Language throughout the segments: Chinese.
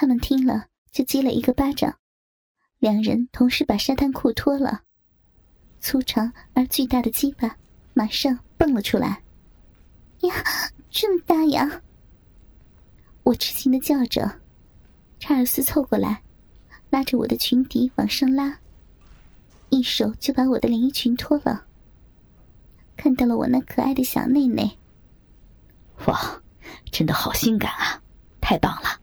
他们听了就击了一个巴掌，两人同时把沙滩裤脱了，粗长而巨大的鸡巴马上蹦了出来。呀，这么大呀！我吃惊的叫着，查尔斯凑过来，拉着我的裙底往上拉，一手就把我的连衣裙脱了。看到了我那可爱的小内内，哇，真的好性感啊！太棒了。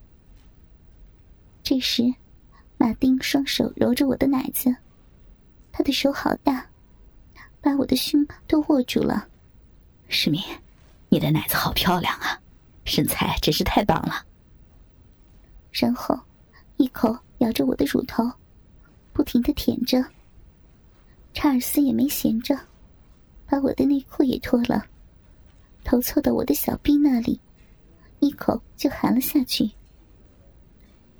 这时，马丁双手揉着我的奶子，他的手好大，把我的胸都握住了。诗敏，你的奶子好漂亮啊，身材真是太棒了。然后，一口咬着我的乳头，不停的舔着。查尔斯也没闲着，把我的内裤也脱了，头凑到我的小臂那里，一口就含了下去。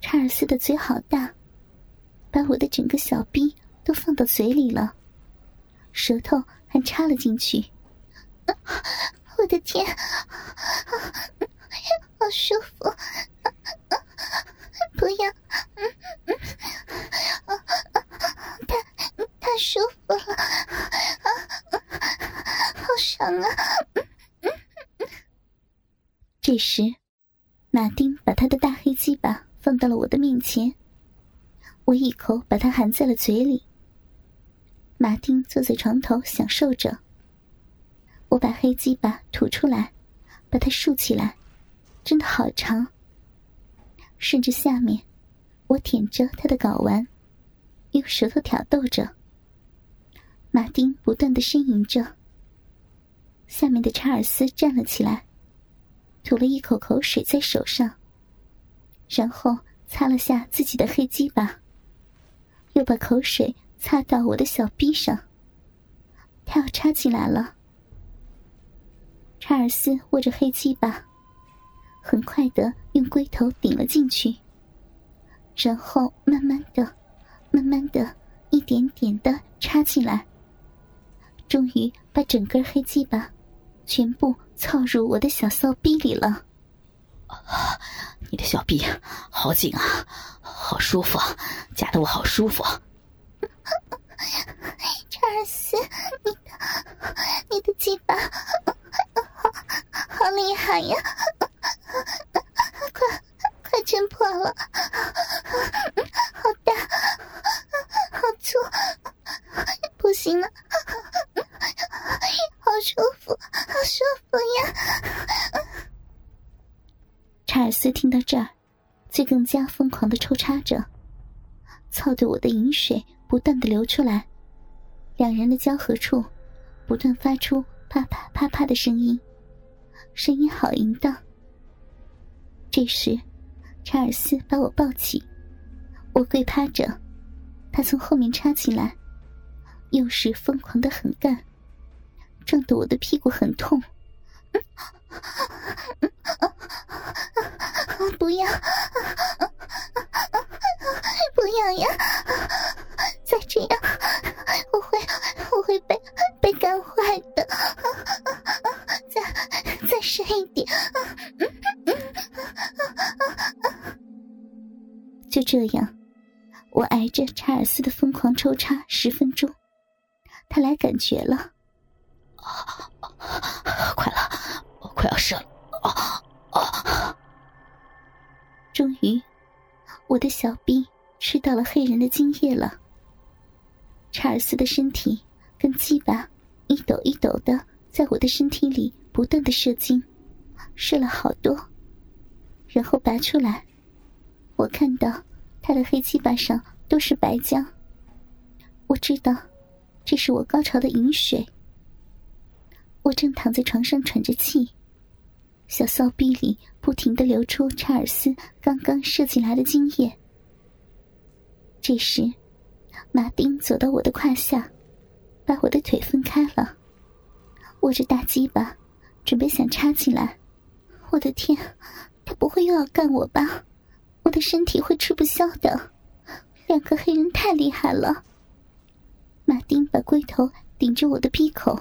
查尔斯的嘴好大，把我的整个小臂都放到嘴里了，舌头还插了进去。我的天，好舒服！不要，太太舒服了，好爽啊！这时，马丁把他的大黑鸡巴。放到了我的面前，我一口把它含在了嘴里。马丁坐在床头享受着。我把黑鸡巴吐出来，把它竖起来，真的好长。顺着下面，我舔着他的睾丸，用舌头挑逗着。马丁不断的呻吟着。下面的查尔斯站了起来，吐了一口口水在手上。然后擦了下自己的黑鸡巴，又把口水擦到我的小臂上。他要插进来了。查尔斯握着黑鸡巴，很快的用龟头顶了进去，然后慢慢的、慢慢的、一点点的插进来，终于把整根黑鸡巴全部操入我的小骚逼里了。你的小臂好紧啊，好舒服，夹得我好舒服。查尔斯，你的你的鸡巴好好厉害呀！快快撑破了，好大，好粗，不行了，好舒服，好舒服呀！查尔斯听到这儿，就更加疯狂的抽插着，操得我的饮水不断的流出来，两人的交合处不断发出啪啪啪啪的声音，声音好淫荡。这时，查尔斯把我抱起，我跪趴着，他从后面插进来，又是疯狂的很干，撞得我的屁股很痛。不要！不要呀！再这样，我会我会被被干坏的。再再深一点。就这样，我挨着查尔斯的疯狂抽插十分钟，他来感觉了。快了，我快要射了！啊！我的小臂吃到了黑人的精液了。查尔斯的身体跟鸡巴一抖一抖的在我的身体里不断的射精，射了好多，然后拔出来。我看到他的黑鸡巴上都是白浆。我知道，这是我高潮的饮水。我正躺在床上喘着气。小骚逼里不停的流出查尔斯刚刚射进来的精液。这时，马丁走到我的胯下，把我的腿分开了，握着大鸡巴，准备想插进来。我的天，他不会又要干我吧？我的身体会吃不消的。两个黑人太厉害了。马丁把龟头顶着我的鼻口，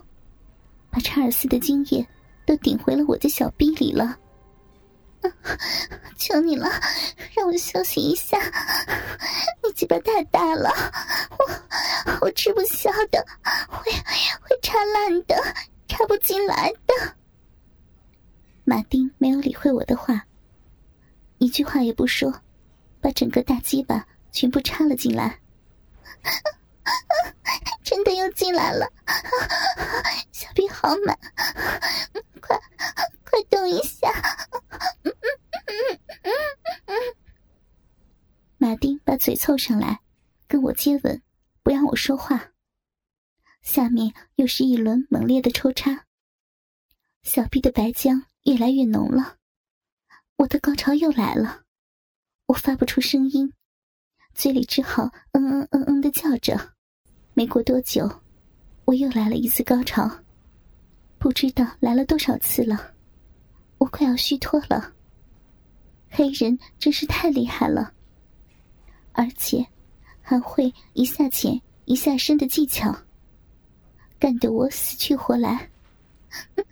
把查尔斯的精液。都顶回了我的小臂里了，求你了，让我休息一下。你鸡巴太大了，我我吃不消的，会会插烂的，插不进来的。马丁没有理会我的话，一句话也不说，把整个大鸡巴全部插了进来。真的又进来了，小臂好满，快快动一下！马丁把嘴凑上来，跟我接吻，不让我说话。下面又是一轮猛烈的抽插，小臂的白浆越来越浓了，我的高潮又来了，我发不出声音，嘴里只好嗯嗯嗯嗯的叫着。没过多久，我又来了一次高潮，不知道来了多少次了，我快要虚脱了。黑人真是太厉害了，而且还会一下浅一下深的技巧，干得我死去活来。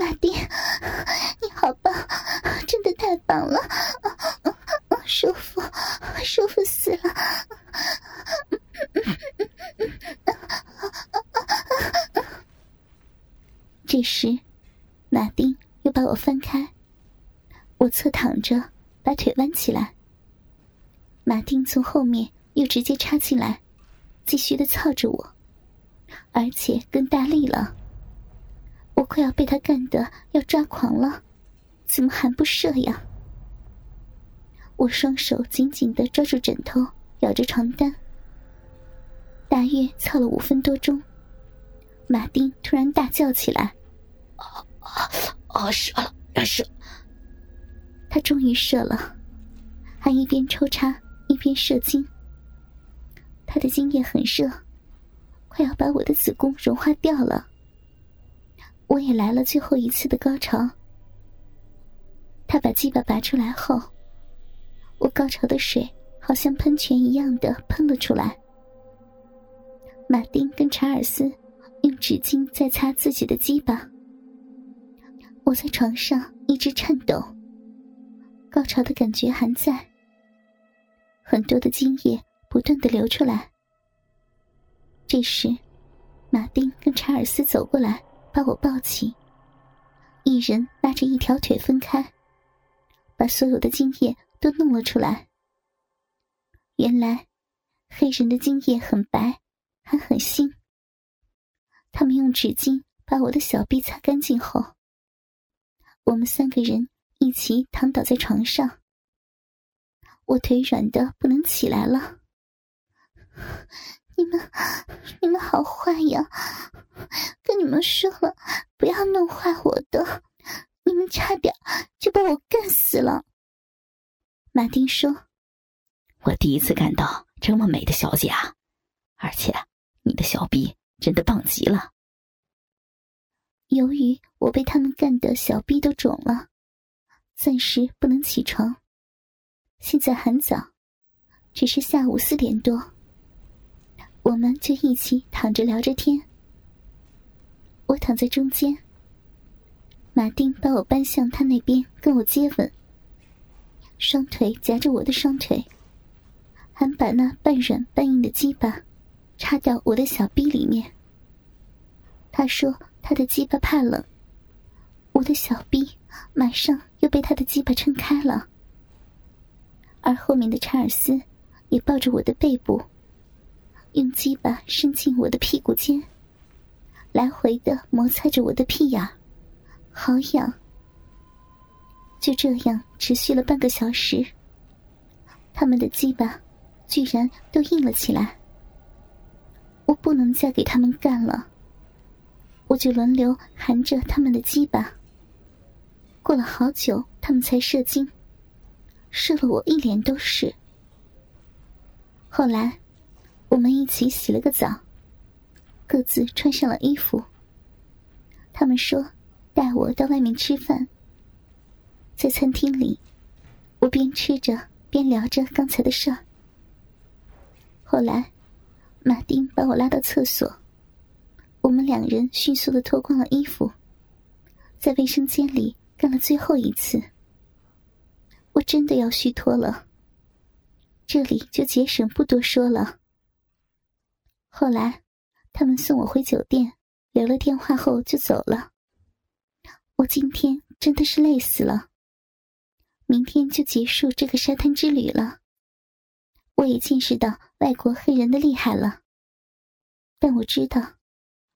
马丁，你好棒，真的太棒了，舒服，舒服死了。这时，马丁又把我翻开，我侧躺着，把腿弯起来。马丁从后面又直接插进来，继续的操着我，而且更大力了。我快要被他干得要抓狂了，怎么还不射呀？我双手紧紧的抓住枕头，咬着床单。大约操了五分多钟，马丁突然大叫起来：“啊啊啊！射了，要射！”他终于射了，还一边抽插一边射精。他的精液很热，快要把我的子宫融化掉了。我也来了最后一次的高潮。他把鸡巴拔出来后，我高潮的水好像喷泉一样的喷了出来。马丁跟查尔斯用纸巾在擦自己的鸡巴，我在床上一直颤抖，高潮的感觉还在，很多的精液不断的流出来。这时，马丁跟查尔斯走过来，把我抱起，一人拉着一条腿分开，把所有的精液都弄了出来。原来，黑人的精液很白。还很腥。他们用纸巾把我的小臂擦干净后，我们三个人一起躺倒在床上。我腿软的不能起来了。你们，你们好坏呀！跟你们说了，不要弄坏我的，你们差点就把我干死了。马丁说：“我第一次看到这么美的小姐啊，而且。”你的小臂真的棒极了。由于我被他们干的小臂都肿了，暂时不能起床。现在很早，只是下午四点多，我们就一起躺着聊着天。我躺在中间，马丁把我搬向他那边跟我接吻，双腿夹着我的双腿，还把那半软半硬的鸡巴。插到我的小臂里面。他说他的鸡巴怕冷，我的小臂马上又被他的鸡巴撑开了。而后面的查尔斯也抱着我的背部，用鸡巴伸进我的屁股间，来回的摩擦着我的屁眼，好痒。就这样持续了半个小时，他们的鸡巴居然都硬了起来。我不能再给他们干了，我就轮流含着他们的鸡巴。过了好久，他们才射精，射了我一脸都是。后来，我们一起洗了个澡，各自穿上了衣服。他们说带我到外面吃饭，在餐厅里，我边吃着边聊着刚才的事儿。后来。马丁把我拉到厕所，我们两人迅速的脱光了衣服，在卫生间里干了最后一次，我真的要虚脱了。这里就节省不多说了。后来，他们送我回酒店，留了电话后就走了。我今天真的是累死了，明天就结束这个沙滩之旅了。我也见识到外国黑人的厉害了，但我知道，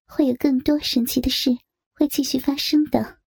会有更多神奇的事会继续发生的。